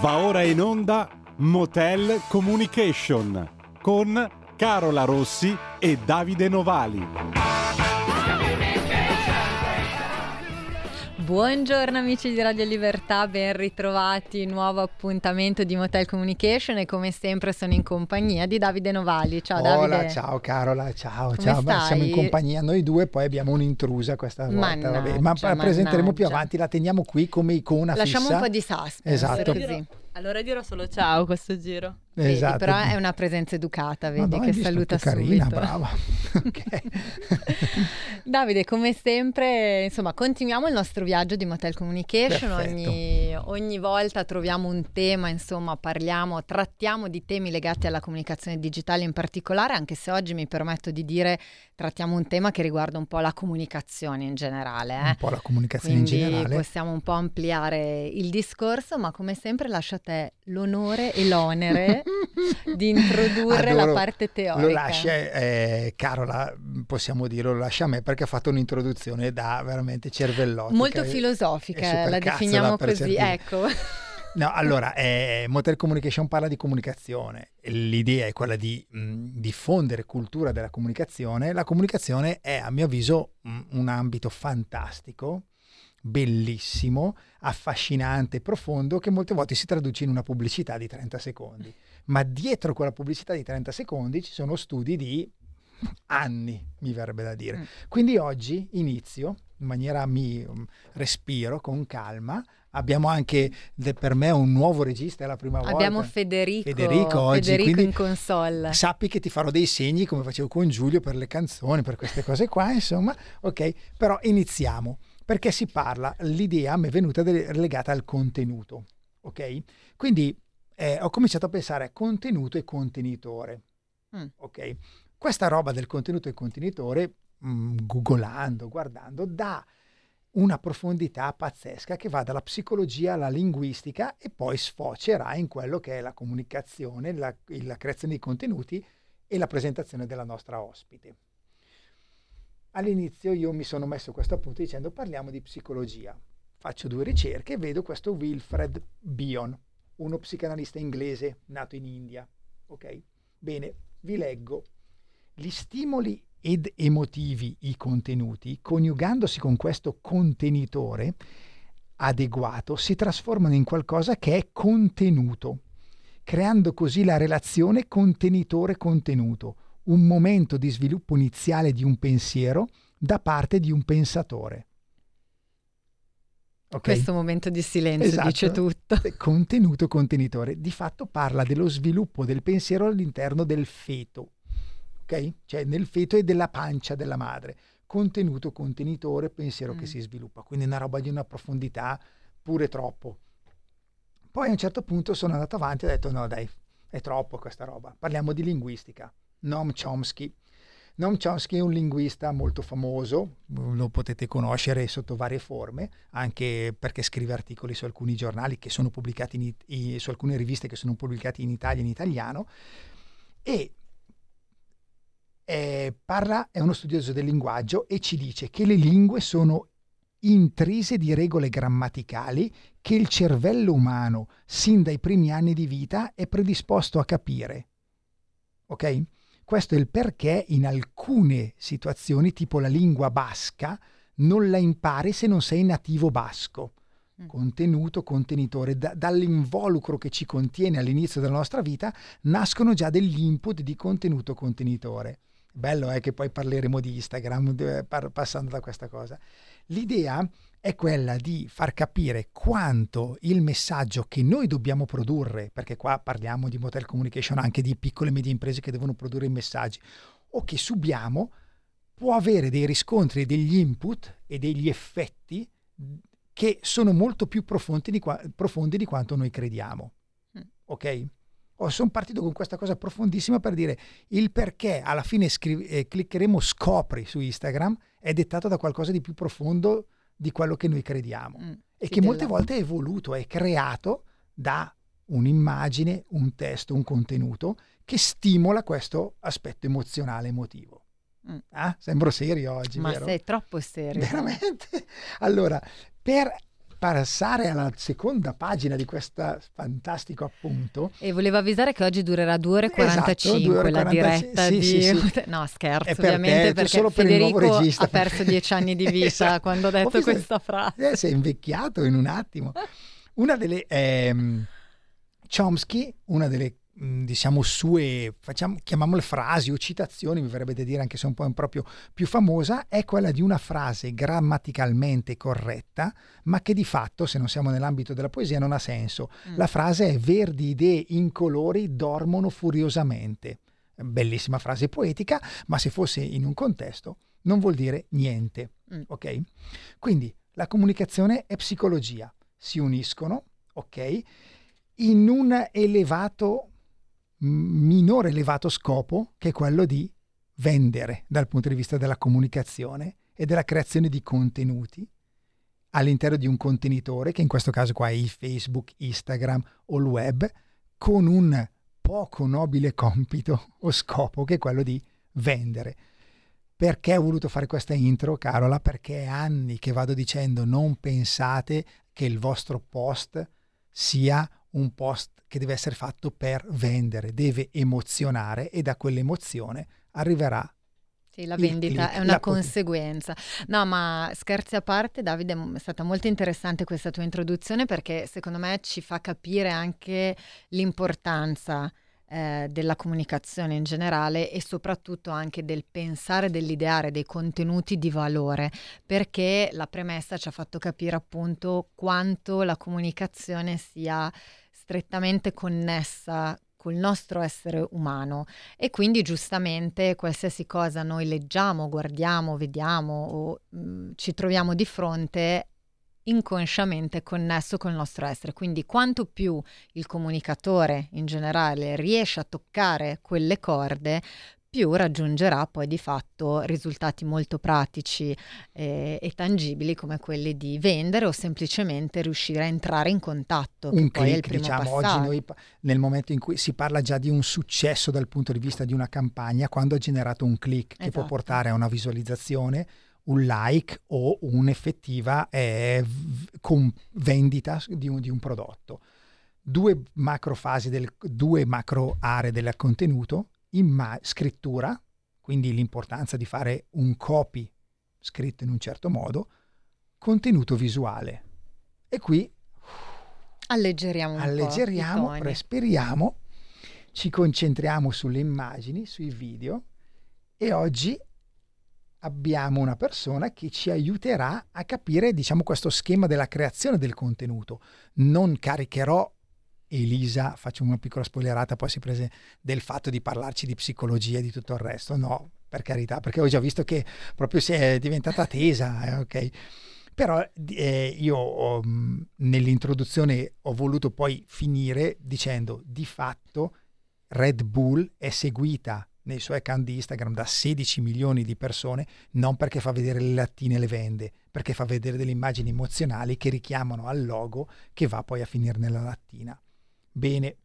Va ora in onda Motel Communication con Carola Rossi e Davide Novali. Buongiorno amici di Radio Libertà, ben ritrovati, nuovo appuntamento di Motel Communication e come sempre sono in compagnia di Davide Novali. Ciao Hola, Davide. ciao Carola, ciao, Come ciao. Beh, stai? siamo in compagnia noi due, poi abbiamo un'intrusa questa volta, Mannaggia, vabbè. ma la presenteremo più avanti, la teniamo qui come icona Lasciamo fissa. un po' di suspense Esatto. così. Allora dirò solo ciao questo giro. Vedi, Esatto. però è una presenza educata, vedi Madonna, che saluta carina, subito. brava. Davide, come sempre, insomma, continuiamo il nostro viaggio di Motel Communication. Ogni, ogni volta troviamo un tema, insomma, parliamo, trattiamo di temi legati alla comunicazione digitale in particolare, anche se oggi mi permetto di dire trattiamo un tema che riguarda un po' la comunicazione in generale. eh. un po' la comunicazione Quindi in generale. possiamo un po' ampliare il discorso, ma come sempre lascio a te l'onore e l'onere di introdurre la Adoro. parte teorica. Lo lascia, eh, Carola, possiamo dirlo, lo lascia a me perché ha fatto un'introduzione da veramente cervellotica. Molto filosofica, la supercazzola definiamo così, certi- ecco. No, allora, eh, Motel Communication parla di comunicazione. L'idea è quella di mh, diffondere cultura della comunicazione. La comunicazione è, a mio avviso, mh, un ambito fantastico, bellissimo, affascinante, profondo, che molte volte si traduce in una pubblicità di 30 secondi. Ma dietro quella pubblicità di 30 secondi ci sono studi di anni, mi verrebbe da dire. Mm. Quindi oggi inizio in maniera mi um, respiro con calma. Abbiamo anche de- per me un nuovo regista, è la prima volta. Abbiamo Federico, Federico oggi, Federico in console. Sappi che ti farò dei segni come facevo con Giulio per le canzoni, per queste cose qua, insomma, ok? Però iniziamo, perché si parla, l'idea mi è venuta de- legata al contenuto, ok? Quindi eh, ho cominciato a pensare a contenuto e contenitore, Mm. ok? Questa roba del contenuto e contenitore, mh, googolando, guardando, dà una profondità pazzesca che va dalla psicologia alla linguistica e poi sfocerà in quello che è la comunicazione, la, la creazione di contenuti e la presentazione della nostra ospite. All'inizio io mi sono messo questo appunto dicendo parliamo di psicologia. Faccio due ricerche e vedo questo Wilfred Bion, uno psicanalista inglese nato in India. Ok? Bene, vi leggo. Gli stimoli ed emotivi, i contenuti, coniugandosi con questo contenitore adeguato, si trasformano in qualcosa che è contenuto, creando così la relazione contenitore-contenuto, un momento di sviluppo iniziale di un pensiero da parte di un pensatore. Ok? Questo momento di silenzio Esatto. dice tutto. Contenuto contenitore, di fatto parla dello sviluppo del pensiero all'interno del feto, ok? Cioè nel feto e della pancia della madre. Contenuto contenitore, pensiero Mm. che si sviluppa, quindi una roba di una profondità pure troppo. Poi a un certo punto sono andato avanti e ho detto no dai, è troppo questa roba. Parliamo di linguistica. Noam Chomsky. Noam Chomsky è un linguista molto famoso, lo potete conoscere sotto varie forme, anche perché scrive articoli su alcuni giornali che sono pubblicati in, su alcune riviste che sono pubblicate in Italia in italiano e eh, parla, è uno studioso del linguaggio e ci dice che le lingue sono intrise di regole grammaticali che il cervello umano, sin dai primi anni di vita, è predisposto a capire. Ok? Questo è il perché in alcune situazioni, tipo la lingua basca, non la impari se non sei nativo basco. Mm. Contenuto, contenitore, da- dall'involucro che ci contiene all'inizio della nostra vita nascono già degli input di contenuto contenitore. Bello è che poi parleremo di Instagram eh, par- passando da questa cosa. L'idea è quella di far capire quanto il messaggio che noi dobbiamo produrre, perché qua parliamo di motel communication anche di piccole e medie imprese che devono produrre i messaggi, o che subiamo, può avere dei riscontri, degli input e degli effetti che sono molto più profondi di, qua- profondi di quanto noi crediamo. Mm. Ok? Oh, sono partito con questa cosa profondissima per dire il perché alla fine scrivi- eh, cliccheremo scopri su Instagram è dettato da qualcosa di più profondo di quello che noi crediamo Mm, e che molte della- volte è evoluto, è creato da un'immagine, un testo, un contenuto che stimola questo aspetto emozionale emotivo. Mm. Ah, sembro serio oggi, Ma vero? sei troppo serio. Veramente? Allora, per passare alla seconda pagina di questo fantastico appunto. E volevo avvisare che oggi durerà 2 ore e 45 esatto, 2 ore la 45, diretta sì, di... sì, sì. No, scherzo, È per ovviamente, te, perché solo per Federico regista. ha perso dieci anni di vita Esatto. quando ha detto Ho visto- questa frase. Eh, sei invecchiato in un attimo. Una delle... ehm, Chomsky, una delle diciamo sue, facciamo, chiamiamole frasi o citazioni, mi verrebbe da dire anche se un po' improprio più famosa, è quella di una frase grammaticalmente corretta, ma che di fatto, se non siamo nell'ambito della poesia, non ha senso. Mm. La frase è verdi idee incolori dormono furiosamente. Bellissima frase poetica, ma se fosse in un contesto non vuol dire niente. Mm. Ok? Quindi la comunicazione e psicologia si uniscono, ok? In un elevato, minore elevato scopo che quello di vendere dal punto di vista della comunicazione e della creazione di contenuti all'interno di un contenitore, che in questo caso qua è il Facebook, Instagram o il web, con un poco nobile compito o scopo che è quello di vendere. Perché ho voluto fare questa intro, Carola? Perché è anni che vado dicendo non pensate che il vostro post sia un post che deve essere fatto per vendere, deve emozionare e da quell'emozione arriverà la vendita è una conseguenza. No, ma scherzi a parte, Davide, è stata molto interessante questa tua introduzione perché secondo me ci fa capire anche l'importanza eh, della comunicazione in generale e soprattutto anche del pensare, dell'ideare dei contenuti di valore, perché la premessa ci ha fatto capire appunto quanto la comunicazione sia strettamente connessa col nostro essere umano. E quindi giustamente qualsiasi cosa noi leggiamo, guardiamo, vediamo o mh, ci troviamo di fronte inconsciamente connesso col nostro essere. Quindi quanto più il comunicatore in generale riesce a toccare quelle corde, più raggiungerà poi di fatto risultati molto pratici eh, e tangibili come quelli di vendere o semplicemente riuscire a entrare in contatto, che un il click, diciamo, passaggio. oggi noi nel momento in cui si parla già di un successo dal punto di vista di una campagna, quando ha generato un click che può Esatto. portare a una visualizzazione, un like o un'effettiva eh, v- vendita di un, di un prodotto. Due macro fasi, del, due macro aree del contenuto, imma- scrittura, quindi l'importanza di fare un copy scritto in un certo modo, contenuto visuale. E qui Alleggeriamo un po' alleggeriamo, toni. respiriamo, ci concentriamo sulle immagini, sui video e oggi abbiamo una persona che ci aiuterà a capire, diciamo, questo schema della creazione del contenuto. Non caricherò Elisa, faccio una piccola spoilerata, poi si prese del fatto di parlarci di psicologia e di tutto il resto. No, per carità, perché ho già visto che proprio si è diventata tesa, eh, ok? Però eh, io mh, nell'introduzione ho voluto poi finire dicendo di fatto Red Bull è seguita nei suoi account di Instagram da 16 milioni di persone non perché fa vedere le lattine e le vende, perché fa vedere delle immagini emozionali che richiamano al logo che va poi a finire nella lattina. Bene,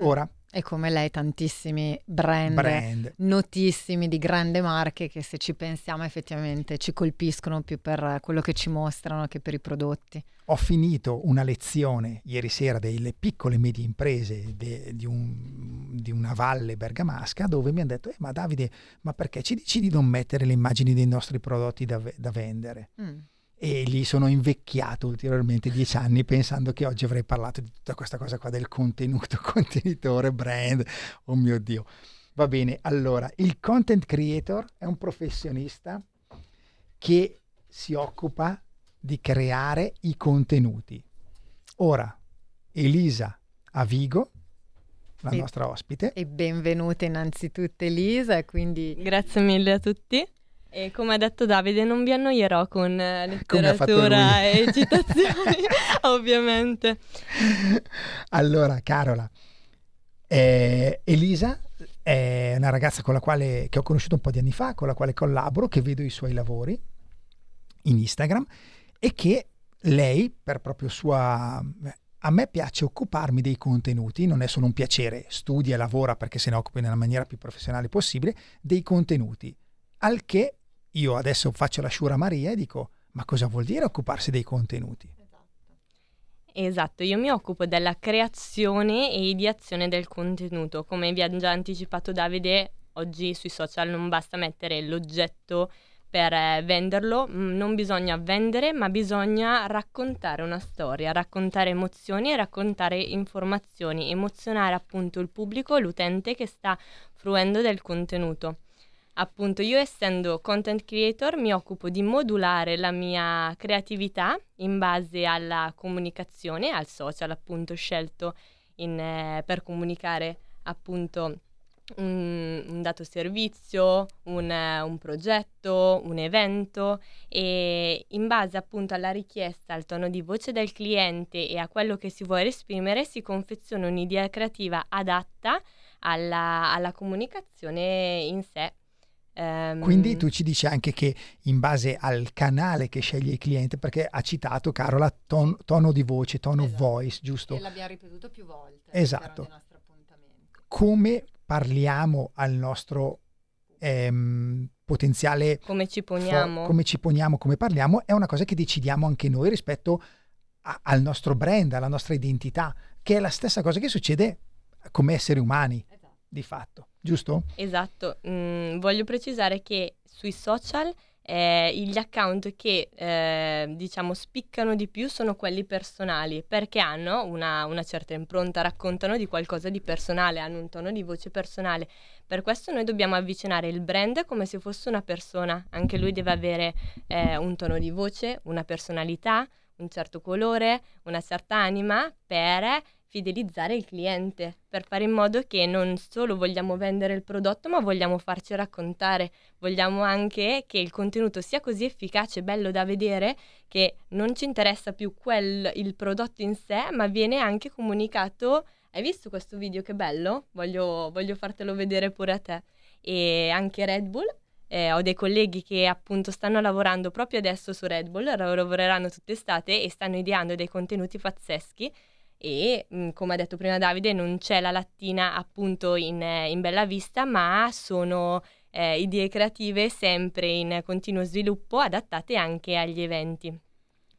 ora E come lei tantissimi brand, brand. notissimi di grande marche che se ci pensiamo effettivamente ci colpiscono più per quello che ci mostrano che per i prodotti. Ho finito una lezione ieri sera delle piccole e medie imprese de- di, un- di una valle bergamasca dove mi hanno detto, "Eh, ma Davide, ma perché ci dici di non mettere le immagini dei nostri prodotti da, da vendere? Mm. E gli sono invecchiato ulteriormente dieci anni pensando che oggi avrei parlato di tutta questa cosa qua del contenuto, contenitore, brand, oh mio Dio. Va bene, allora, il content creator è un professionista che si occupa di creare i contenuti. Ora, Elisa Avigo, la Sì. nostra ospite, E benvenuta innanzitutto Elisa, e quindi Grazie mille a tutti. E come ha detto Davide, non vi annoierò con eh, letteratura e citazioni, ovviamente. allora, Carola, eh, Elisa è una ragazza con la quale, che ho conosciuto un po' di anni fa, con la quale collaboro, che vedo i suoi lavori in Instagram e che lei, per proprio sua... A me piace occuparmi dei contenuti, non è solo un piacere, studia lavora perché se ne occupi nella maniera più professionale possibile, dei contenuti. Al che io adesso faccio la sciura Maria e dico, ma cosa vuol dire occuparsi dei contenuti? Esatto, io mi occupo della creazione e ideazione del contenuto. Come vi ha già anticipato Davide, oggi sui social non basta mettere l'oggetto per eh, venderlo, mm, non bisogna vendere, ma bisogna raccontare una storia, raccontare emozioni e raccontare informazioni, emozionare appunto il pubblico, l'utente che sta fruendo del contenuto. Appunto, io essendo content creator mi occupo di modulare la mia creatività in base alla comunicazione, al social appunto scelto in, eh, per comunicare appunto un, un dato servizio, un, un, progetto, un evento e in base appunto alla richiesta, al tono di voce del cliente e a quello che si vuole esprimere si confeziona un'idea creativa adatta alla, alla comunicazione in sé. Um, Quindi tu ci dici anche che in base al canale che sceglie il cliente, perché ha citato Carola ton, tono di voce, tono esatto. voice, giusto? E l'abbiamo ripetuto più volte. Esatto. Come parliamo al nostro ehm, potenziale... Come ci poniamo. Fo- come ci poniamo, come parliamo, è una cosa che decidiamo anche noi rispetto a- al nostro brand, alla nostra identità, che è la stessa cosa che succede come esseri umani, esatto. Di fatto, giusto? Esatto. Mm, voglio precisare che sui social eh, gli account che eh, diciamo spiccano di più sono quelli personali perché hanno una, una, certa impronta, raccontano di qualcosa di personale, hanno un tono di voce personale. Per questo noi dobbiamo avvicinare il brand come se fosse una persona, anche lui deve avere eh, un tono di voce, una personalità, un certo colore, una certa anima per fidelizzare il cliente, per fare in modo che non solo vogliamo vendere il prodotto, ma vogliamo farci raccontare, vogliamo anche che il contenuto sia così efficace e bello da vedere che non ci interessa più quel, il prodotto in sé, ma viene anche comunicato. Hai visto questo video che bello? Voglio, voglio fartelo vedere pure a te. E anche Red Bull eh, ho dei colleghi che appunto stanno lavorando proprio adesso su Red Bull, lavoreranno tutt'estate e stanno ideando dei contenuti pazzeschi e mm, come ha detto prima Davide non c'è la lattina appunto in, in bella vista ma sono eh, idee creative sempre in continuo sviluppo adattate anche agli eventi.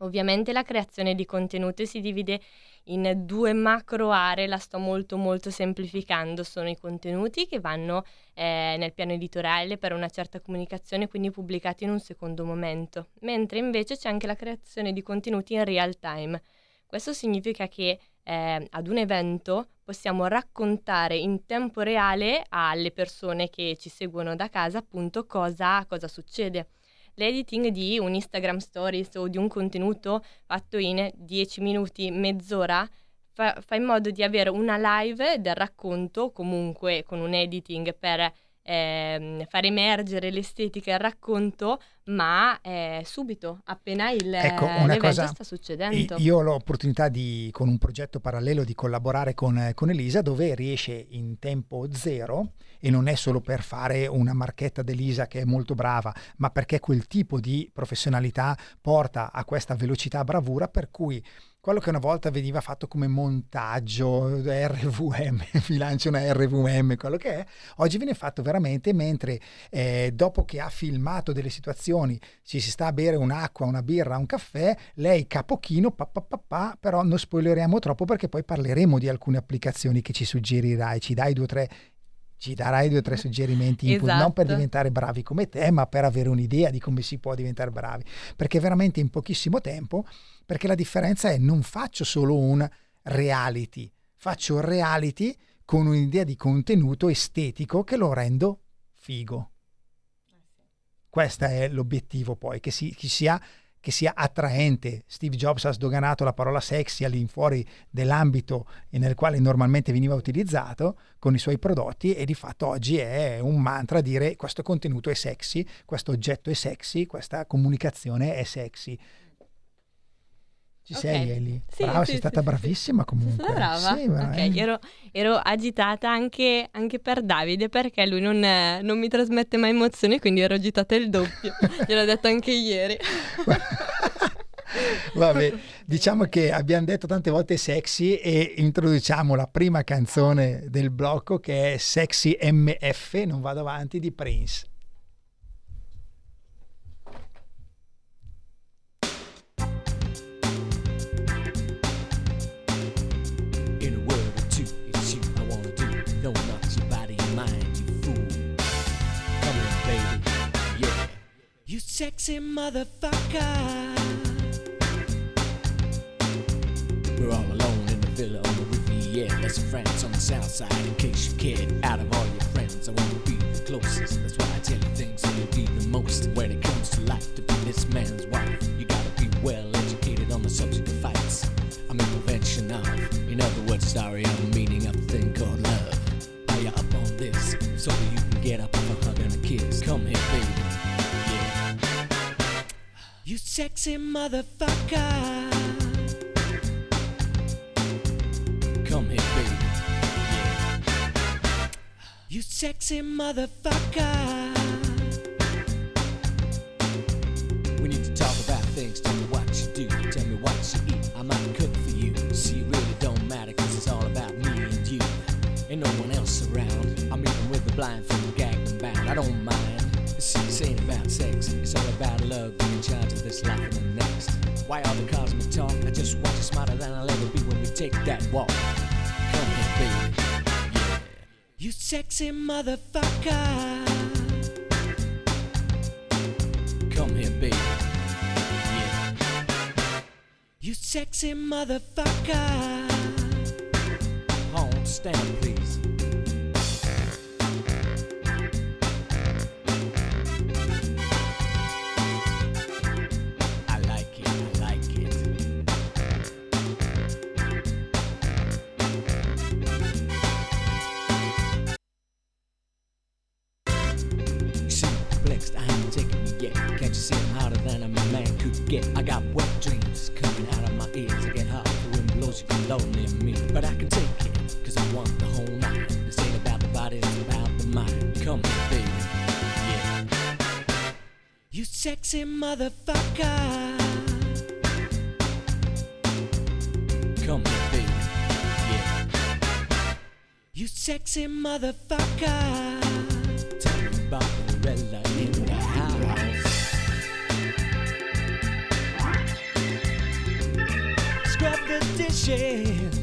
Ovviamente la creazione di contenuti si divide in due macro aree, la sto molto molto semplificando, sono i contenuti che vanno eh, nel piano editoriale per una certa comunicazione, quindi pubblicati in un secondo momento, mentre invece c'è anche la creazione di contenuti in real time. Questo significa che eh, ad un evento possiamo raccontare in tempo reale alle persone che ci seguono da casa appunto cosa, cosa succede. L'editing di un Instagram Stories o di un contenuto fatto in 10 minuti, mezz'ora, fa, fa in modo di avere una live del racconto comunque con un editing per eh, far emergere l'estetica e il racconto, ma eh, subito, appena il, ecco, una cosa, sta succedendo. Io ho l'opportunità di, con un progetto parallelo di collaborare con, con Elisa dove riesce in tempo zero e non è solo per fare una marchetta d'Elisa che è molto brava, ma perché quel tipo di professionalità porta a questa velocità bravura per cui quello che una volta veniva fatto come montaggio RVM, vi lancio una RVM, quello che è, oggi viene fatto veramente mentre eh, dopo che ha filmato delle situazioni ci si sta a bere un'acqua, una birra, un caffè, lei capochino, pa, pa, pa, pa, però non spoileriamo troppo perché poi parleremo di alcune applicazioni che ci suggerirai, ci dai due o tre ci darai due o tre suggerimenti input, esatto. non per esatto. diventare bravi come te, ma per avere un'idea di come si può diventare bravi. Perché veramente in pochissimo tempo, perché la differenza è non faccio solo un reality, faccio un reality con un'idea di contenuto estetico che lo rendo figo. Questo è l'obiettivo poi, che, si, che sia che sia attraente. Steve Jobs ha sdoganato la parola sexy all'infuori dell'ambito nel quale normalmente veniva utilizzato con i suoi prodotti e di fatto oggi è un mantra dire questo contenuto è sexy, questo oggetto è sexy, questa comunicazione è sexy. Ci okay. sei Eli? Sì, brava, sì, sei sì, stata bravissima comunque. Sono brava? Sì, ok, ero, ero, agitata anche, anche, per Davide perché lui non, non, mi trasmette mai emozioni, quindi ero agitata il doppio. Gliel'ho detto anche ieri. Vabbè, diciamo che abbiamo detto tante volte sexy e introduciamo la prima canzone del blocco che è Sexy MF, non vado avanti, di Prince. Sexy motherfucker. We're all alone in the villa on the Riviera. There's friends on the south side in case you cared. Out of all your friends, I want to be the closest. That's why I tell you things that you be the most. When sexy motherfucker. Come here, baby. Yeah. You sexy motherfucker. Sexy motherfucker. Come here, baby. Yeah. You sexy motherfucker. The whole night. This ain't about the body, it's about the mind. Come here, baby. Yeah. You sexy motherfucker. Come here, baby. Yeah. You sexy motherfucker. Tell me about in the house. Scrub the dishes.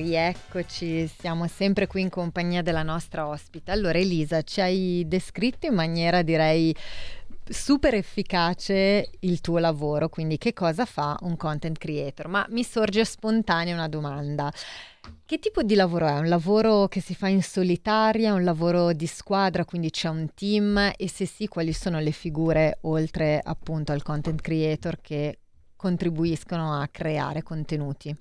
Rieccoci, siamo sempre qui in compagnia della nostra ospite. Allora Elisa, ci hai descritto in maniera direi super efficace il tuo lavoro, quindi che cosa fa un content creator? Ma mi sorge spontanea una domanda. Che tipo di lavoro è? Un lavoro che si fa in solitaria, un lavoro di squadra, quindi c'è un team e se sì, quali sono le figure oltre appunto al content creator che contribuiscono a creare contenuti?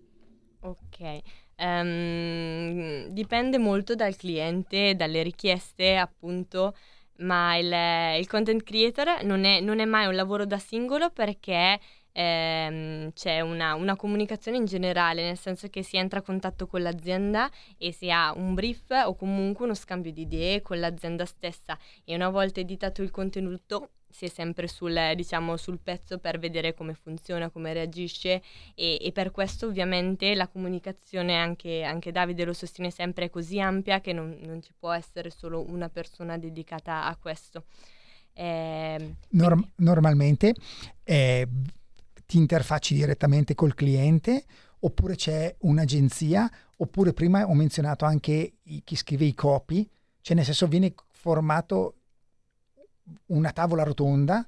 Ok, ehm, dipende molto dal cliente, dalle richieste appunto, ma il, il content creator non è, non è mai un lavoro da singolo perché ehm, c'è una, una comunicazione in generale, nel senso che si entra a contatto con l'azienda e si ha un brief o comunque uno scambio di idee con l'azienda stessa. E una volta editato il contenuto si è sempre sul, diciamo, sul pezzo per vedere come funziona, come reagisce e, e per questo ovviamente la comunicazione, anche, anche, Davide lo sostiene sempre, è così ampia che non, non ci può essere solo una persona dedicata a questo. Eh, Norm- normalmente eh, ti interfacci direttamente col cliente oppure c'è un'agenzia oppure prima ho menzionato anche i, chi scrive i copy, cioè nel senso viene formato una tavola rotonda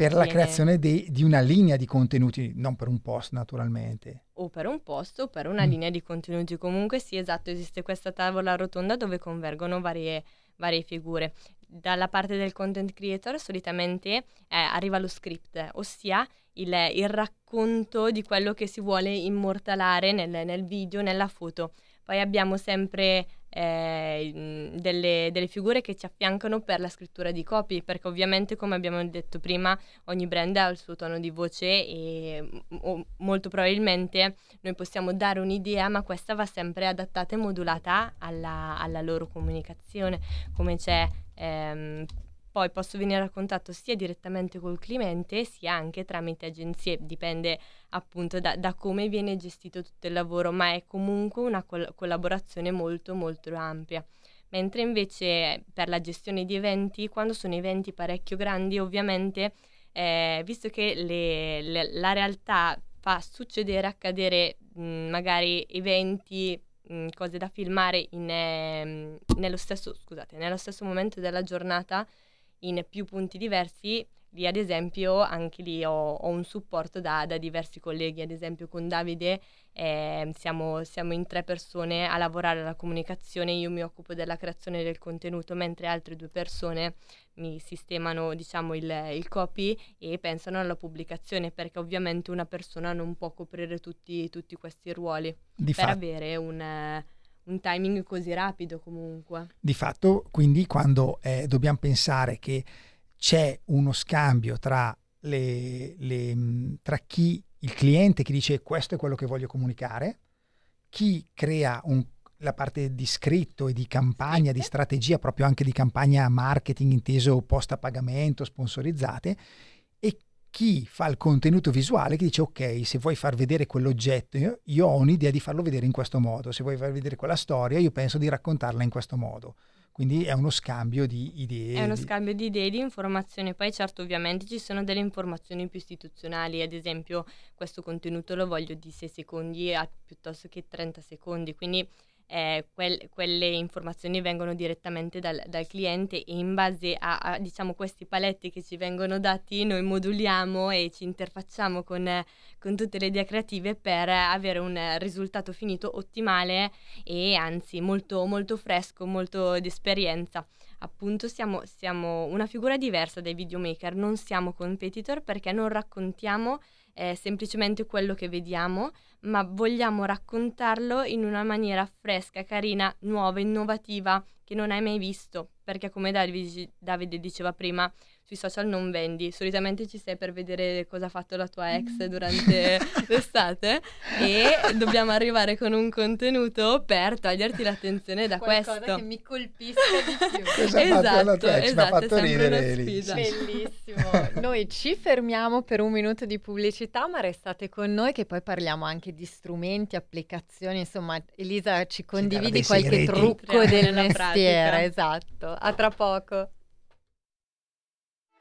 per la creazione de, di una linea di contenuti, non per un post naturalmente. O per un post o per una mm. linea di contenuti. Comunque sì, esatto, esiste questa tavola rotonda dove convergono varie, varie figure. Dalla parte del content creator solitamente eh, arriva lo script, ossia il, il, racconto di quello che si vuole immortalare nel, nel video, nella foto. Poi abbiamo sempre eh, delle, delle, figure che ci affiancano per la scrittura di copy, perché ovviamente, come abbiamo detto prima, ogni brand ha il suo tono di voce e o, molto probabilmente noi possiamo dare un'idea, ma questa va sempre adattata e modulata alla, alla loro comunicazione, come c'è ehm, poi posso venire a contatto sia direttamente col cliente sia anche tramite agenzie, dipende appunto da, da come viene gestito tutto il lavoro, ma è comunque una col- collaborazione molto molto ampia. Mentre invece per la gestione di eventi, quando sono eventi parecchio grandi, ovviamente, eh, visto che le, le, la realtà fa succedere, accadere mh, magari eventi, mh, cose da filmare in, eh, nello, stesso, scusate, nello stesso momento della giornata, in più punti diversi, lì ad esempio anche lì ho, ho un supporto da, da, diversi colleghi, ad esempio con Davide eh, siamo, siamo, in tre persone a lavorare alla comunicazione, io mi occupo della creazione del contenuto, mentre altre due persone mi sistemano diciamo il, il copy e pensano alla pubblicazione, perché ovviamente una persona non può coprire tutti, tutti questi ruoli. Di per fa- avere un un timing così rapido comunque. Di fatto, quindi, quando eh, dobbiamo pensare che c'è uno scambio tra, le, le, tra chi, il cliente che dice questo è quello che voglio comunicare, chi crea un, la parte di scritto e di campagna, di strategia, proprio anche di campagna marketing inteso post a pagamento, sponsorizzate, chi fa il contenuto visuale che dice ok, se vuoi far vedere quell'oggetto, io, io, ho un'idea di farlo vedere in questo modo, se vuoi far vedere quella storia, io penso di raccontarla in questo modo. Quindi è uno scambio di idee. È uno di... scambio di idee, di informazioni. Poi certo ovviamente ci sono delle informazioni più istituzionali, ad esempio questo contenuto lo voglio di 6 secondi a, piuttosto che 30 secondi, quindi eh, quel, quelle informazioni vengono direttamente dal, dal, cliente e in base a, a diciamo, questi paletti che ci vengono dati noi moduliamo e ci interfacciamo con, con tutte le idee creative per avere un risultato finito ottimale e anzi molto, molto fresco, molto di esperienza. Appunto siamo, siamo, una figura diversa dai videomaker, non siamo competitor perché non raccontiamo eh, semplicemente quello che vediamo, ma vogliamo raccontarlo in una maniera fresca, carina, nuova, innovativa, che non hai mai visto, perché come Davide diceva prima, sui social non vendi, solitamente ci sei per vedere cosa ha fatto la tua ex mm. durante l'estate e dobbiamo arrivare con un contenuto per toglierti l'attenzione da Qualcosa questo. che mi colpisca di più. Cosa esatto, ha? Esatto, fatto ridere Bellissimo. Noi ci fermiamo per un minuto di pubblicità, ma restate con noi che poi parliamo anche di strumenti, applicazioni, insomma, Elisa ci condividi qualche segreti. trucco del mestiere, esatto. A tra poco.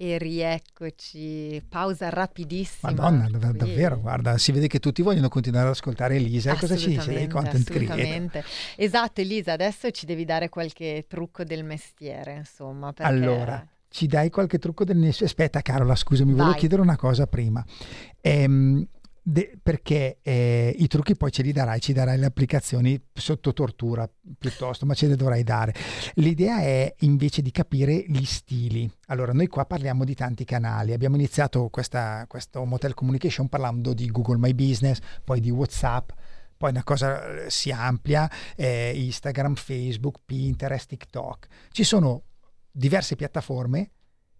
E rieccoci, pausa rapidissima. Madonna, dav- davvero, guarda, si vede che tutti vogliono continuare ad ascoltare Elisa. Cosa ci dice Assolutamente, content creator? Esatto, Elisa, adesso ci devi dare qualche trucco del mestiere, insomma. Perché... Allora, ci dai qualche trucco del mestiere? Aspetta, Carola, scusami, volevo Vai. chiedere una cosa prima. Ehm, de- perché eh, i trucchi poi ce li darai, ci darai le applicazioni sotto tortura piuttosto, ma ce le dovrai dare. L'idea è invece di capire gli stili. Allora, noi qua parliamo di tanti canali. Abbiamo iniziato questa, questo Motel Communication parlando di Google My Business, poi di WhatsApp. Poi una cosa eh, si amplia, eh, Instagram, Facebook, Pinterest, TikTok. Ci sono diverse piattaforme.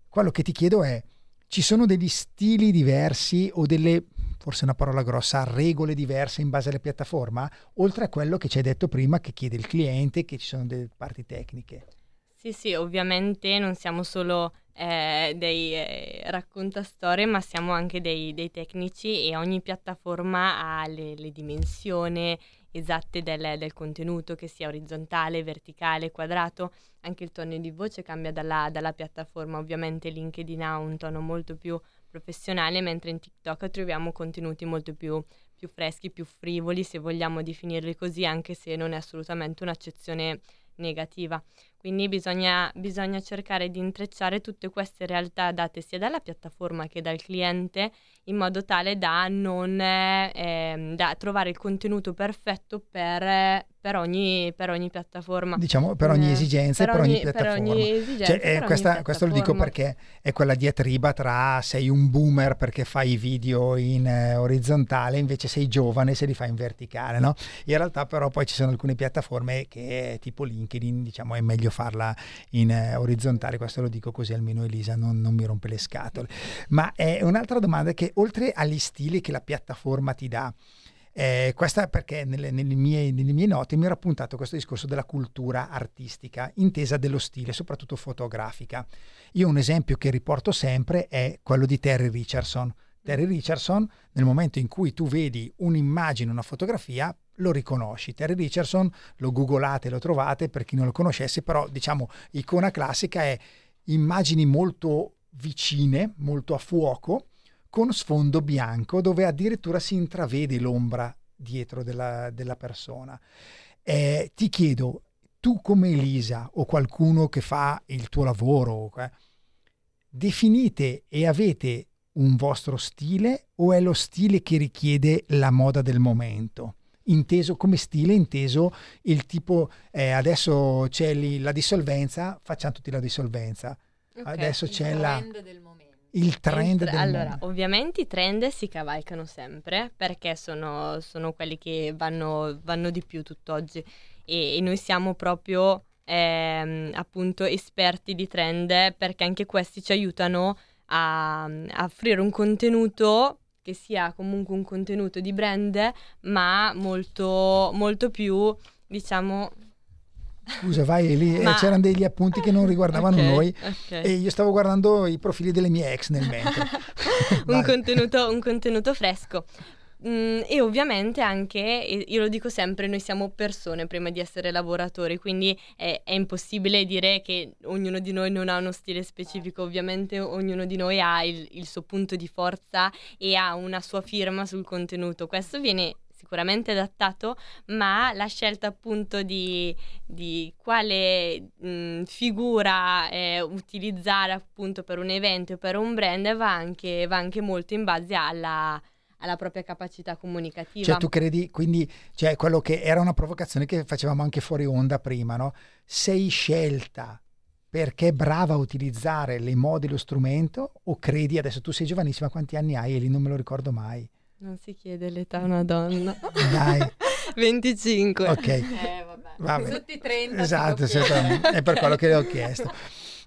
Quello che ti chiedo è, ci sono degli stili diversi o delle, forse una parola grossa, regole diverse in base alla piattaforma? Oltre a quello che ci hai detto prima che chiede il cliente, che ci sono delle parti tecniche. Sì, sì, ovviamente non siamo solo eh, dei eh, raccontastorie, ma siamo anche dei, dei tecnici e ogni piattaforma ha le, le dimensioni esatte del, del contenuto, che sia orizzontale, verticale, quadrato. Anche il tono di voce cambia dalla, dalla piattaforma. Ovviamente LinkedIn ha un tono molto più professionale, mentre in TikTok troviamo contenuti molto più, più freschi, più frivoli, se vogliamo definirli così, anche se non è assolutamente un'accezione negativa. Quindi bisogna, bisogna cercare di intrecciare tutte queste realtà date sia dalla piattaforma che dal cliente in modo tale da non eh, ehm, da trovare il contenuto perfetto per, per ogni, per ogni piattaforma. Diciamo per ogni esigenza per e per ogni ogni- piattaforma. ogni esigenza, Cioè, eh, questa- questo lo dico piattaforma. perché è quella diatriba tra sei un boomer perché fai i video in eh, orizzontale, invece sei giovane se li fai in verticale, no? In realtà però poi ci sono alcune piattaforme che tipo LinkedIn, diciamo, è meglio farla in eh, orizzontale, questo lo dico così almeno Elisa non, non mi rompe le scatole. Ma è un'altra domanda che oltre agli stili che la piattaforma ti dà, eh, questa perché nelle, nelle mie, nelle mie note mi ero appuntato questo discorso della cultura artistica, intesa dello stile, soprattutto fotografica. Io un esempio che riporto sempre è quello di Terry Richardson. Terry Richardson, nel momento in cui tu vedi un'immagine, una fotografia, lo riconosci. Terry Richardson lo googolate, lo trovate per chi non lo conoscesse, però diciamo icona classica è immagini molto vicine, molto a fuoco, con sfondo bianco dove addirittura si intravede l'ombra dietro della, della persona. Eh, ti chiedo, tu come Elisa o qualcuno che fa il tuo lavoro, eh, definite e avete un vostro stile o è lo stile che richiede la moda del momento? Inteso come stile, inteso il tipo eh, adesso c'è lì la dissolvenza, facciamo tutti la dissolvenza. adesso c'è la, il trend Il allora, momento. ovviamente i trend si cavalcano sempre perché sono, sono quelli che vanno, vanno di più tutt'oggi e, e noi siamo proprio ehm, appunto esperti di trend perché anche questi ci aiutano a, a offrire un contenuto che sia comunque un contenuto di brand ma molto, molto più diciamo Scusa, vai Eli, eh, Ma- c'erano degli appunti che non riguardavano Ok, noi ok. e io stavo guardando i profili delle mie ex nel mentre. un, contenuto, un contenuto fresco. Mm, e ovviamente anche, io lo dico sempre, noi siamo persone prima di essere lavoratori, quindi è, è impossibile dire che ognuno di noi non ha uno stile specifico, ovviamente ognuno di noi ha il, il suo punto di forza e ha una sua firma sul contenuto. Questo viene sicuramente adattato, ma la scelta appunto di, di quale mh, figura eh, utilizzare appunto per un evento o per un brand va anche, va anche molto in base alla, alla propria capacità comunicativa. Cioè tu credi, quindi, cioè quello che era una provocazione che facevamo anche fuori onda prima, no? Sei scelta perché è brava a utilizzare le mode e lo strumento o credi, adesso tu sei giovanissima, quanti anni hai Eli? Non me lo ricordo mai. Non si chiede l'età a una donna. Dai. 25. Ok. Eh, vabbè. Vabbè. Sotto i 30. Esatto, è per quello che le ho chiesto.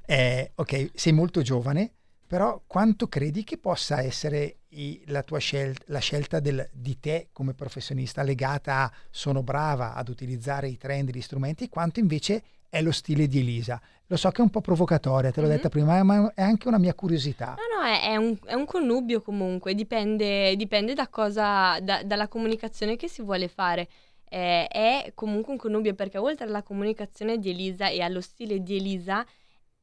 Eh, ok, sei molto giovane, però quanto credi che possa essere i- la tua scelta, la scelta del- di te come professionista legata a sono brava ad utilizzare i trend gli strumenti, quanto invece è lo stile di Elisa. Lo so che è un po' provocatoria, te l'ho Mhm. detta prima, ma è anche una mia curiosità. No, no, è, è un, è un connubio comunque, dipende, dipende da cosa, da- dalla comunicazione che si vuole fare. Eh, è comunque un connubio perché oltre alla comunicazione di Elisa e allo stile di Elisa,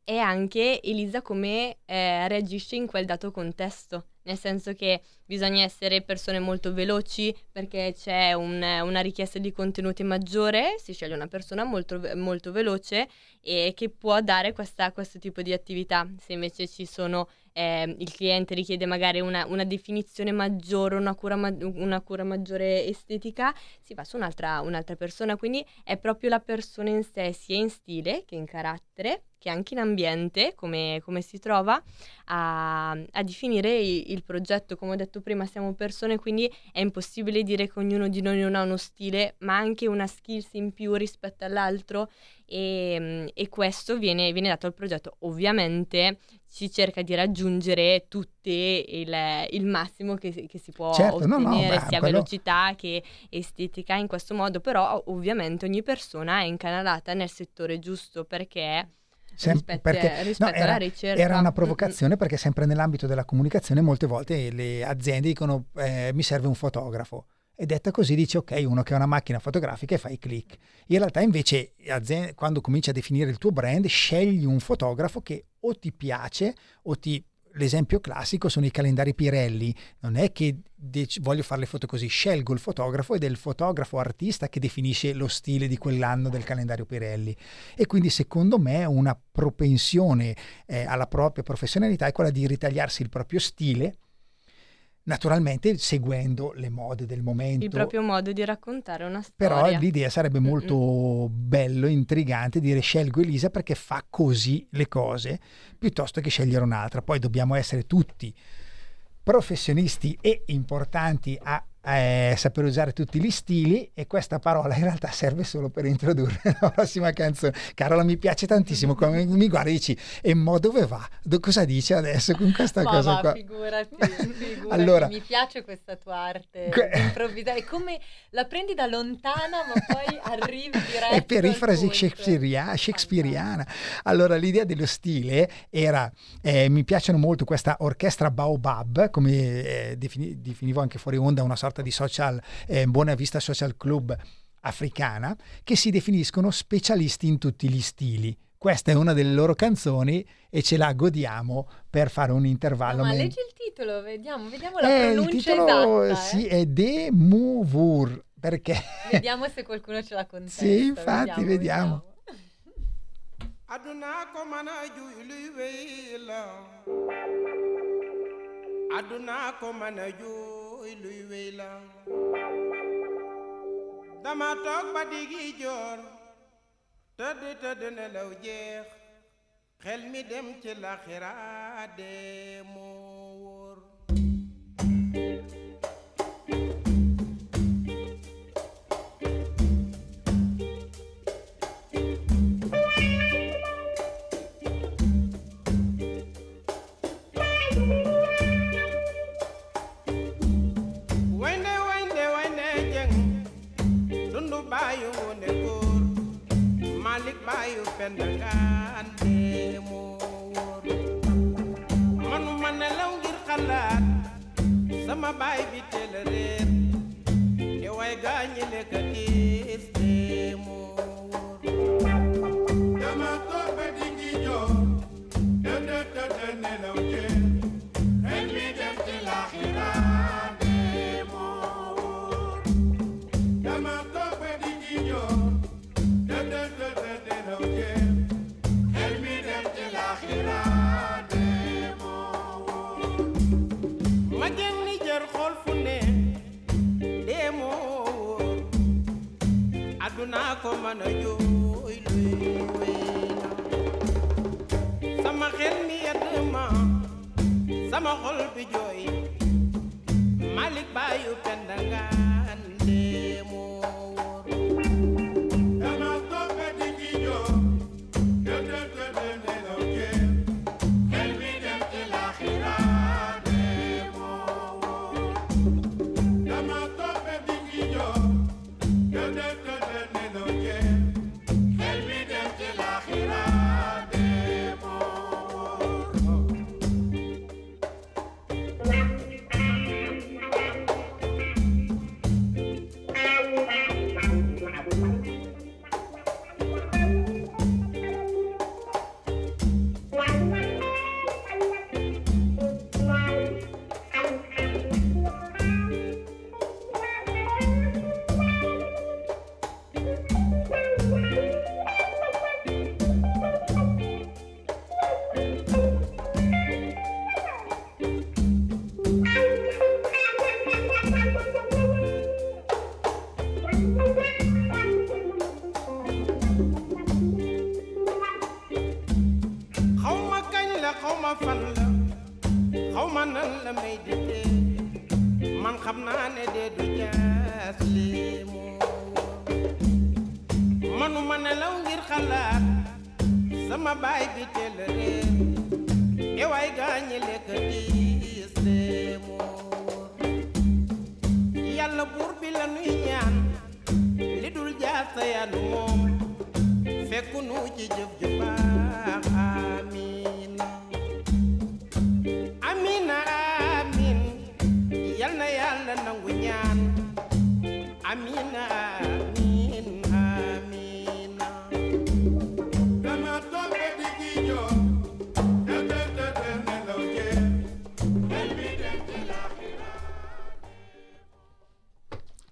è anche Elisa come eh, reagisce in quel dato contesto. Nel senso che bisogna essere persone molto veloci perché c'è un- una richiesta di contenuti maggiore, si sceglie una persona molto, molto veloce e che può dare questa- questo tipo di attività. Se invece ci sono ehm, il cliente richiede magari una, una definizione maggiore, una cura, ma- una cura maggiore estetica, si va su un'altra, un'altra persona. Quindi è proprio la persona in sé, sia in stile che in carattere, che anche in ambiente, come, come si trova, a, a definire i- il progetto. Come ho detto prima, siamo persone, quindi è impossibile dire che ognuno di noi non ha uno stile, ma anche una skills in più rispetto all'altro e, e questo viene, viene dato al progetto. Ovviamente si cerca di raggiungere tutti il, il massimo che, si- che si può Certo, no, no, ottenere, beh, sia quello- velocità che estetica in questo modo, però ovviamente ogni persona è incanalata nel settore giusto perché Sem- rispetto, perché- no, rispetto era, alla ricerca era una provocazione perché sempre nell'ambito della comunicazione molte volte le aziende dicono eh, mi serve un fotografo. E detta così dice ok, uno che ha una macchina fotografica e fai click. In realtà invece quando cominci a definire il tuo brand scegli un fotografo che o ti piace o ti... L'esempio classico sono i calendari Pirelli, non è che dec- voglio fare le foto così, scelgo il fotografo ed è il fotografo artista che definisce lo stile di quell'anno del calendario Pirelli e quindi secondo me una propensione eh, alla propria professionalità è quella di ritagliarsi il proprio stile, naturalmente seguendo le mode del momento. il proprio modo di raccontare una storia. Però l'idea sarebbe Mm-mm. molto bello, intrigante dire scelgo Elisa perché fa così le cose piuttosto che scegliere un'altra. Poi dobbiamo essere tutti professionisti e importanti a eh, saper usare tutti gli stili e questa parola in realtà serve solo per introdurre la prossima canzone. Carola mi piace tantissimo, come mi guardi e dici e mo dove va? Do- cosa dice adesso con questa Ma cosa va, qua? figurati, figurati, Allora- mi piace questa tua arte Que- improvvisare, è come la prendi da lontana ma poi arrivi diretto è perifrasi shakespearia- shakespeariana. Allora, l'idea dello stile era: eh, mi piacciono molto questa orchestra Baobab, come eh, defini- definivo anche fuori onda, una sorta di social, eh, Buona Vista Social Club africana, che si definiscono specialisti in tutti gli stili. Questa è una delle loro canzoni e ce la godiamo per fare un intervallo. No, ma leggi il titolo, vediamo, vediamo la Eh, il pronuncia titolo esatta. sì, eh. è De Mouvur, perché Vediamo se qualcuno ce la contesta. Sì, infatti, vediamo. aduna juy luy wey la dama toog ba digi joor tëdd nelaw jeex. Xel mi dem ci laxira sama baay bi teel a réer te way gaañi lekk no, you ma fan la nan la may dite man ne du ngir xalaat sama baay bi teel a réer. Ewaay gaañi lekk diis limu yàlla buur bi la nuy ñaan li dul fekku nu ci jëf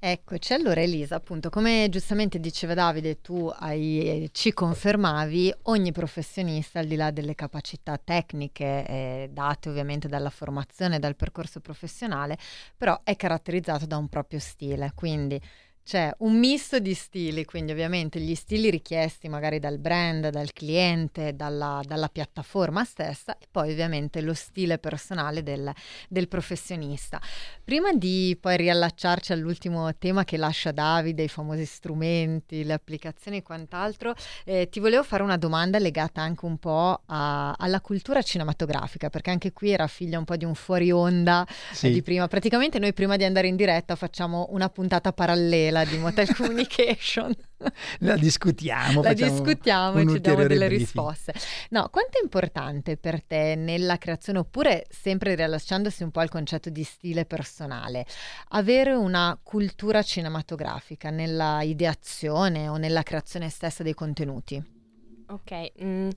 Eccoci, allora Elisa, appunto, come giustamente diceva Davide, tu hai, ci confermavi, ogni professionista, al di là delle capacità tecniche eh, date ovviamente dalla formazione, dal percorso professionale, però è caratterizzato da un proprio stile, quindi c'è un misto di stili, quindi ovviamente gli stili richiesti magari dal brand, dal cliente, dalla, dalla piattaforma stessa e poi ovviamente lo stile personale del, del professionista. Prima di poi riallacciarci all'ultimo tema che lascia Davide, i famosi strumenti, le applicazioni e quant'altro, eh, ti volevo fare una domanda legata anche un po' a- alla cultura cinematografica, perché anche qui era figlia un po' di un fuori onda Sì. eh, di prima. Praticamente noi prima di andare in diretta facciamo una puntata parallela di Motel Communication. La discutiamo. La discutiamo e ci diamo delle briefing. risposte. No, quanto è importante per te nella creazione, oppure sempre rilasciandosi un po' al concetto di stile personale, avere una cultura cinematografica nella ideazione o nella creazione stessa dei contenuti? Ok, mm,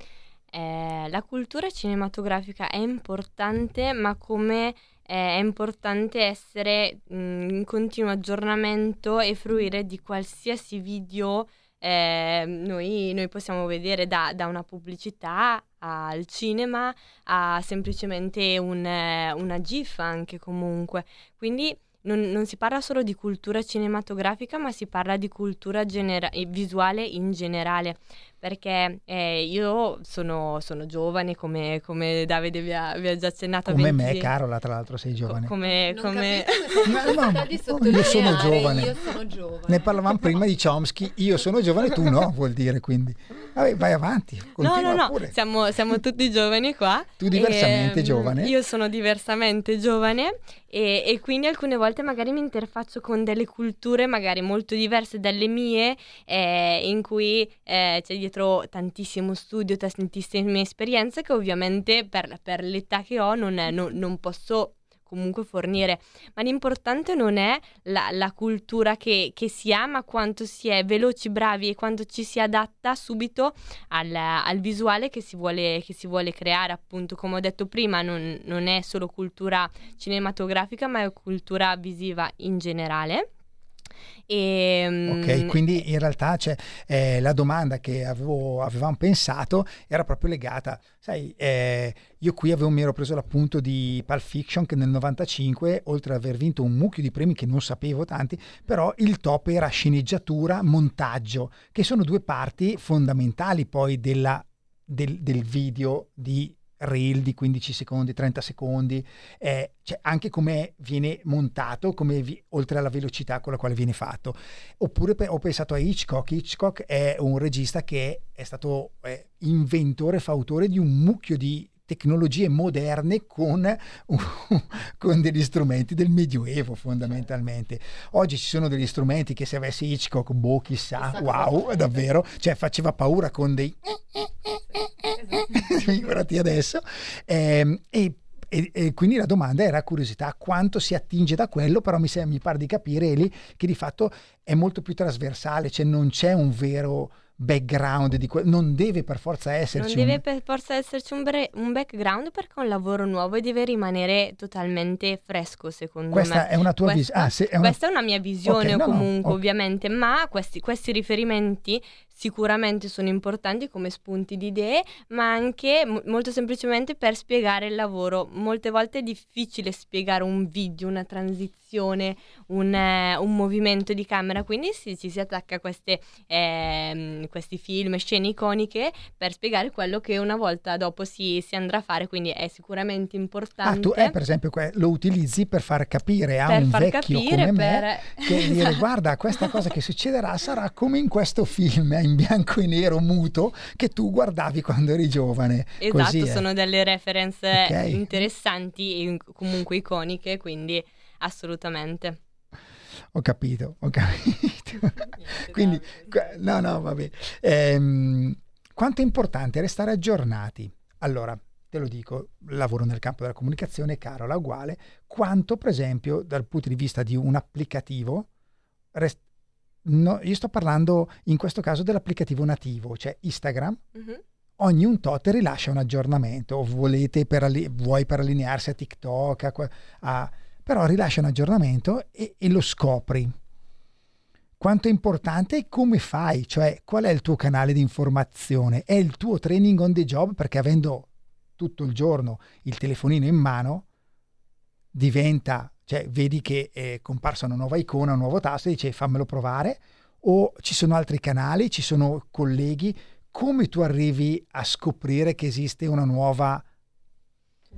eh, la cultura cinematografica è importante, ma come eh, è importante essere mm, in continuo aggiornamento e fruire di qualsiasi video eh, noi, noi possiamo vedere da, da una pubblicità al cinema a semplicemente un, una GIF anche comunque. Quindi non, non si parla solo di cultura cinematografica, ma si parla di cultura genera- e visuale in generale. Perché eh, io sono, sono giovane, come, come Davide vi ha, vi ha già accennato. a Come 20 me, Carola, tra l'altro, sei giovane. Come, Non come... No, no, io sono giovane. Io sono giovane. Ne parlavamo prima di Chomsky, io sono giovane, tu no, vuol dire quindi. Vabbè, vai avanti, No, continua no, no, pure. siamo, siamo tutti giovani qua. Tu diversamente Ehm, giovane? Io sono diversamente giovane e, e quindi alcune volte magari mi interfaccio con delle culture magari molto diverse dalle mie, eh, in cui eh, c'è dietro tantissimo studio, tantissime esperienze che ovviamente per, per l'età che ho non, non- non posso comunque fornire, ma l'importante non è la, la cultura che, che si ha, ma quanto si è veloci, bravi e quanto ci si adatta subito al, al visuale che si, vuole, che si vuole creare, appunto, come ho detto prima, non, non è solo cultura cinematografica, ma è cultura visiva in generale. E, Ok, mm, quindi in realtà c'è, eh, la domanda che avevo- avevamo pensato era proprio legata, sai, eh, io qui avevo, mi ero preso l'appunto di Pulp Fiction che nel 95, oltre ad aver vinto un mucchio di premi che non sapevo tanti, però il top era sceneggiatura, montaggio, che sono due parti fondamentali poi della- del, del video di reel di 15 secondi, 30 secondi, eh, cioè anche come viene montato, come vi- oltre alla velocità con la quale viene fatto. Oppure pe- ho pensato a Hitchcock. Hitchcock è un regista che è stato eh, inventore, fautore di un mucchio di tecnologie moderne con, con degli strumenti del Medioevo fondamentalmente. Oggi ci sono degli strumenti che se avessi Hitchcock, boh, chissà, wow, davvero, cioè faceva paura con dei... figurati adesso. Ehm, e, e- e quindi la domanda era curiosità, quanto si attinge da quello, però mi, sem- mi pare di capire, Eli, che di fatto è molto più trasversale, cioè non c'è un vero background di quello, non deve per forza Non esserci deve un... per forza esserci un, bre- un background perché è un lavoro nuovo e deve rimanere totalmente fresco, secondo Questa me. è una tua Questa- visione. Ah, è una- Questa è una mia visione Ok, no, no, comunque, ok. ovviamente, ma questi, questi riferimenti sicuramente sono importanti come spunti di idee, ma anche mo- molto semplicemente per spiegare il lavoro. Molte volte è difficile spiegare un video, una transizione, un, eh, un movimento di camera, quindi sì, ci si attacca a queste, ehm, questi film, scene iconiche per spiegare quello che una volta dopo si, si andrà a fare, quindi è sicuramente importante. Ah, tu eh, per esempio lo utilizzi per far capire a Per un far vecchio capire, come me per- che dire Esatto. guarda questa cosa che succederà sarà come in questo film in bianco e nero muto che tu guardavi quando eri giovane. Esatto, Così è. sono delle reference Ok. interessanti e comunque iconiche, quindi assolutamente. Ho capito, ho capito. Quindi, no, no, va bene. Ehm, quanto è importante restare aggiornati? Allora, te lo dico, lavoro nel campo della comunicazione, Carola, uguale. Quanto, per esempio, dal punto di vista di un applicativo, rest- no, io sto parlando in questo caso dell'applicativo nativo, cioè Instagram, Mhm. ogni un tot rilascia un aggiornamento, o volete per alli- vuoi per allinearsi a TikTok, a que- a- però rilascia un aggiornamento e, e lo scopri. Quanto è importante e come fai, cioè qual è il tuo canale di informazione? È il tuo training on the job perché avendo tutto il giorno il telefonino in mano diventa, cioè vedi che è comparsa una nuova icona, un nuovo tasto e dici fammelo provare. O ci sono altri canali, ci sono colleghi, come tu arrivi a scoprire che esiste una nuova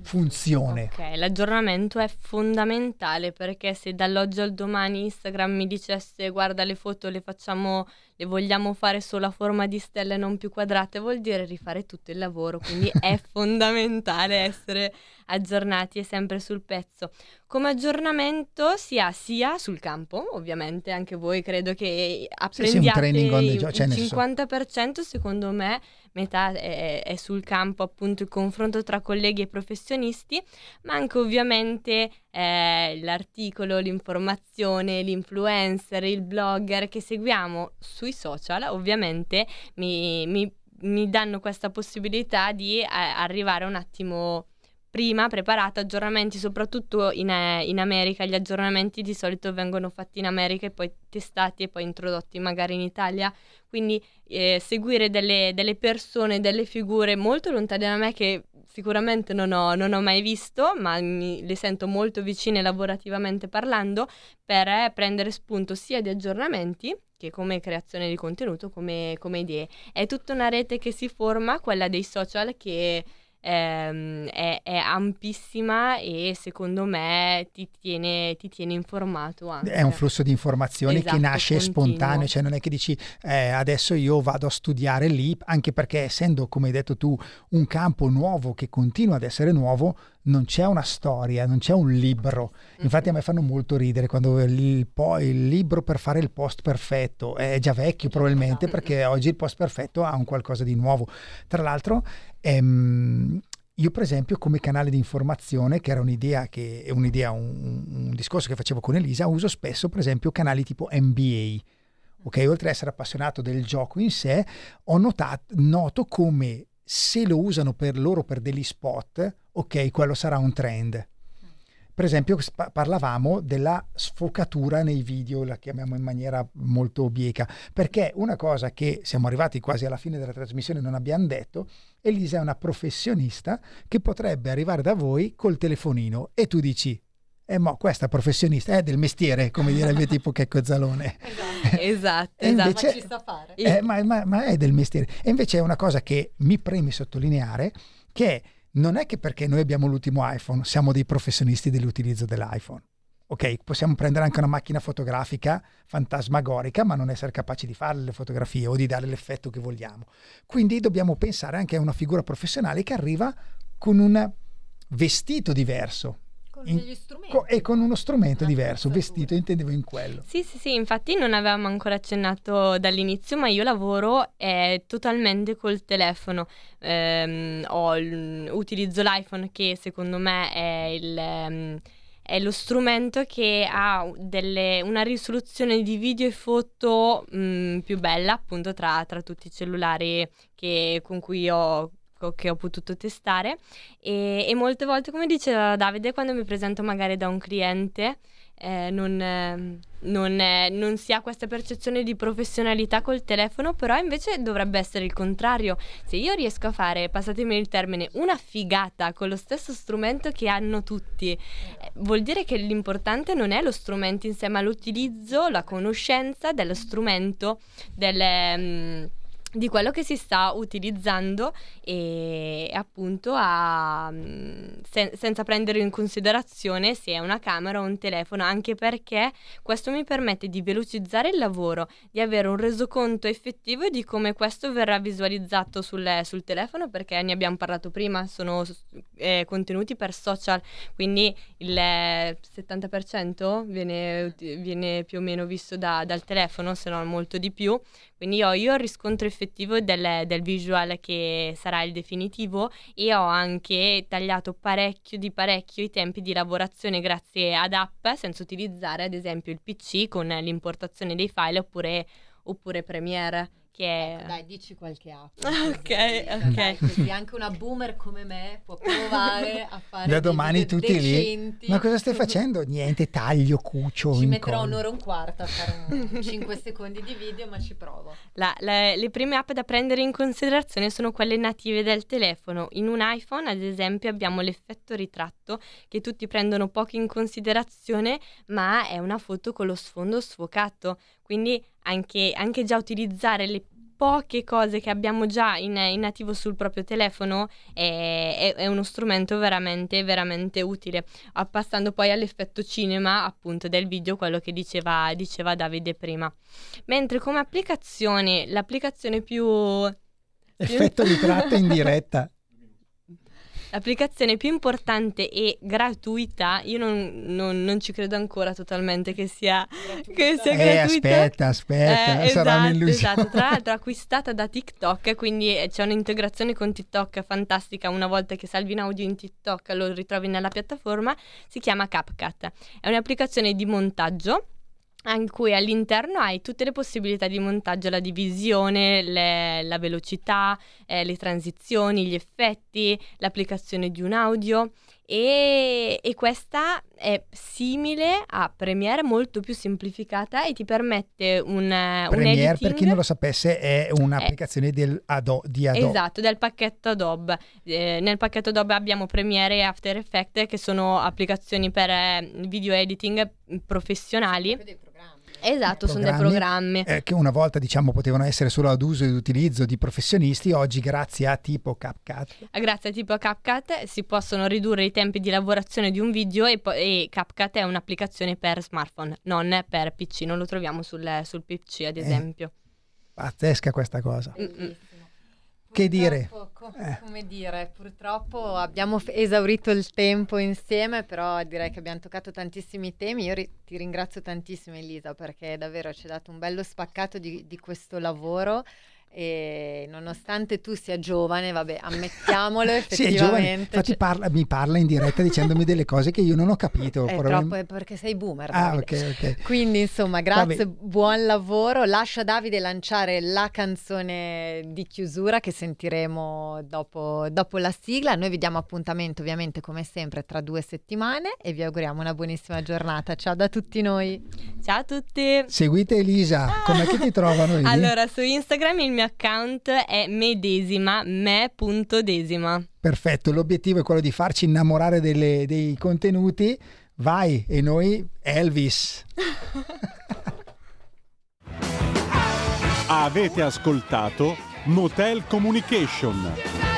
funzione? Ok, l'aggiornamento è fondamentale perché se dall'oggi al domani Instagram mi dicesse guarda le foto le facciamo, le vogliamo fare solo a forma di stelle non più quadrate, vuol dire rifare tutto il lavoro, quindi è fondamentale essere aggiornati e sempre sul pezzo. Come aggiornamento si ha sia sul campo, ovviamente anche voi credo che Sì, sì, apprendiate on the il job, cioè, nel senso- 50% secondo me metà è, è sul campo appunto il confronto tra colleghi e professionisti, ma anche ovviamente eh, l'articolo, l'informazione, l'influencer, il blogger che seguiamo sui social, ovviamente mi, mi- mi danno questa possibilità di eh, arrivare un attimo prima preparata, aggiornamenti soprattutto in, eh, in America, gli aggiornamenti di solito vengono fatti in America e poi testati e poi introdotti magari in Italia, quindi eh, seguire delle, delle persone, delle figure molto lontane da me che sicuramente non ho, non ho mai visto, ma mi, le sento molto vicine lavorativamente parlando, per eh, prendere spunto sia di aggiornamenti che come creazione di contenuto, come, come idee. È tutta una rete che si forma, quella dei social, che ehm, è, è ampissima e secondo me ti tiene, ti tiene informato anche. È un flusso di informazioni Esatto, che nasce continuo. spontaneo, cioè non è che dici eh, adesso io vado a studiare lì, anche perché essendo, come hai detto tu, un campo nuovo che continua ad essere nuovo, non c'è una storia, non c'è un libro. Infatti a me fanno molto ridere quando il, po- il libro per fare il post perfetto è già vecchio probabilmente perché oggi il post perfetto ha un qualcosa di nuovo. Tra l'altro, ehm, io per esempio come canale di informazione, che era un'idea, che, un'idea un, un discorso che facevo con Elisa, uso spesso per esempio canali tipo NBA. Ok, oltre ad essere appassionato del gioco in sé, ho notato, noto come se lo usano per loro per degli spot, ok, quello sarà un trend. Per esempio, parlavamo della sfocatura nei video, la chiamiamo in maniera molto bieca, perché una cosa che siamo arrivati quasi alla fine della trasmissione e non abbiamo detto, Elisa è una professionista che potrebbe arrivare da voi col telefonino e tu dici, eh mo, questa professionista è del mestiere, come direbbe tipo Checco Zalone. Esatto, esatto. invece- Ma ci sa fare. Eh, ma, ma- ma è del mestiere. E invece è una cosa che mi preme sottolineare, che non è che perché noi abbiamo l'ultimo iPhone siamo dei professionisti dell'utilizzo dell'iPhone. Ok, possiamo prendere anche una macchina fotografica fantasmagorica, ma non essere capaci di fare le fotografie o di dare l'effetto che vogliamo. Quindi dobbiamo pensare anche a una figura professionale che arriva con un vestito diverso Con degli strumenti. co- e con uno strumento diverso, vestito intendevo in quello. Sì, sì, sì, infatti non avevamo ancora accennato dall'inizio, ma io lavoro eh, totalmente col telefono. Ehm, ho il- utilizzo l'iPhone che secondo me è, il, ehm, è lo strumento che ha delle- una risoluzione di video e foto mh, più bella appunto tra, tra tutti i cellulari che- con cui ho che ho potuto testare. E, e molte volte, come diceva Davide, quando mi presento magari da un cliente eh, non, eh, non, eh, non, si ha questa percezione di professionalità col telefono, però invece dovrebbe essere il contrario. Se io riesco a fare, passatemi il termine, una figata con lo stesso strumento che hanno tutti, eh, vuol dire che l'importante non è lo strumento in sé, ma l'utilizzo, la conoscenza dello strumento, delle... Mh, mm, di quello che si sta utilizzando e appunto a, mm, sen- senza prendere in considerazione se è una camera o un telefono, anche perché questo mi permette di velocizzare il lavoro, di avere un resoconto effettivo di come questo verrà visualizzato sul, sul telefono, perché ne abbiamo parlato prima, sono eh, contenuti per social, quindi il 70% viene, viene più o meno visto da, dal telefono, se non molto di più, quindi ho io il riscontro effettivo del, del, visual che sarà il definitivo e ho anche tagliato parecchio di parecchio i tempi di lavorazione grazie ad app senza utilizzare ad esempio il PC con l'importazione dei file oppure, oppure Premiere che. Ecco, dai, dici qualche app. ok, ok. Dai, così anche una boomer come me può provare a fare Da domani tutti decenti. lì. Ma cosa stai facendo? Niente, taglio, cucio, Ci metterò un'ora e un quarto a fare un 5 secondi di video, ma ci provo. La, la, le prime app da prendere in considerazione sono quelle native del telefono. In un iPhone, ad esempio, abbiamo l'effetto ritratto che tutti prendono poco in considerazione, ma è una foto con lo sfondo sfocato. Quindi anche, anche già utilizzare le poche cose che abbiamo già in, in nativo sul proprio telefono è, è, è, uno strumento veramente, veramente utile. Passando poi all'effetto cinema, appunto, del video, quello che diceva, diceva Davide prima. Mentre come applicazione, l'applicazione più... Effetto ritratto in diretta. L'applicazione più importante e gratuita, io non, non, non ci credo ancora totalmente che sia, che sia eh, gratuita. Aspetta, aspetta, eh, sarà esatto, un'illusione. Esatto, tra l'altro acquistata da TikTok, quindi eh, c'è un'integrazione con TikTok fantastica. Una volta che salvi in audio in TikTok lo ritrovi nella piattaforma, si chiama CapCut. È un'applicazione di montaggio in cui all'interno hai tutte le possibilità di montaggio, la divisione, le, la velocità, eh, le transizioni, gli effetti, l'applicazione di un audio e, e, questa è simile a Premiere, molto più semplificata e ti permette un, Premiere, un per chi non lo sapesse, è un'applicazione è, del Ado, di Adobe. Esatto, del pacchetto Adobe. Eh, nel pacchetto Adobe abbiamo Premiere e After Effects che sono applicazioni per eh, video editing professionali. Esatto, sono dei programmi. Eh, che una volta diciamo potevano essere solo ad uso ed utilizzo di professionisti, oggi grazie a tipo CapCut. Grazie a tipo CapCut si possono ridurre i tempi di lavorazione di un video e, po- e CapCut è un'applicazione per smartphone, non per PC, non lo troviamo sul, sul PC ad esempio. Eh, pazzesca questa cosa. Mm-mm. Che dire? Eh. Come dire, purtroppo abbiamo f- esaurito il tempo insieme, però direi che abbiamo toccato tantissimi temi. Io ri- ti ringrazio tantissimo Elisa perché davvero ci hai dato un bello spaccato di, di questo lavoro e nonostante tu sia giovane, vabbè, ammettiamolo effettivamente. sì, è giovane. Infatti cioè... parla, mi parla in diretta dicendomi delle cose che io non ho capito. È troppo è perché sei boomer. Ah, ok, ok. Quindi, insomma, grazie, vabbè. buon lavoro. Lascia Davide lanciare la canzone di chiusura che sentiremo dopo, dopo la sigla. Noi vi diamo appuntamento, ovviamente, come sempre, tra due settimane e vi auguriamo una buonissima giornata. Ciao da tutti noi. Ciao a tutti. Seguite Elisa, com'è che ti trovano? Lì? Allora, su Instagram il mio mio account è medesima, me.desima. Perfetto, l'obiettivo è quello di farci innamorare delle, dei contenuti. Vai, e noi Elvis. Avete ascoltato Motel Communication.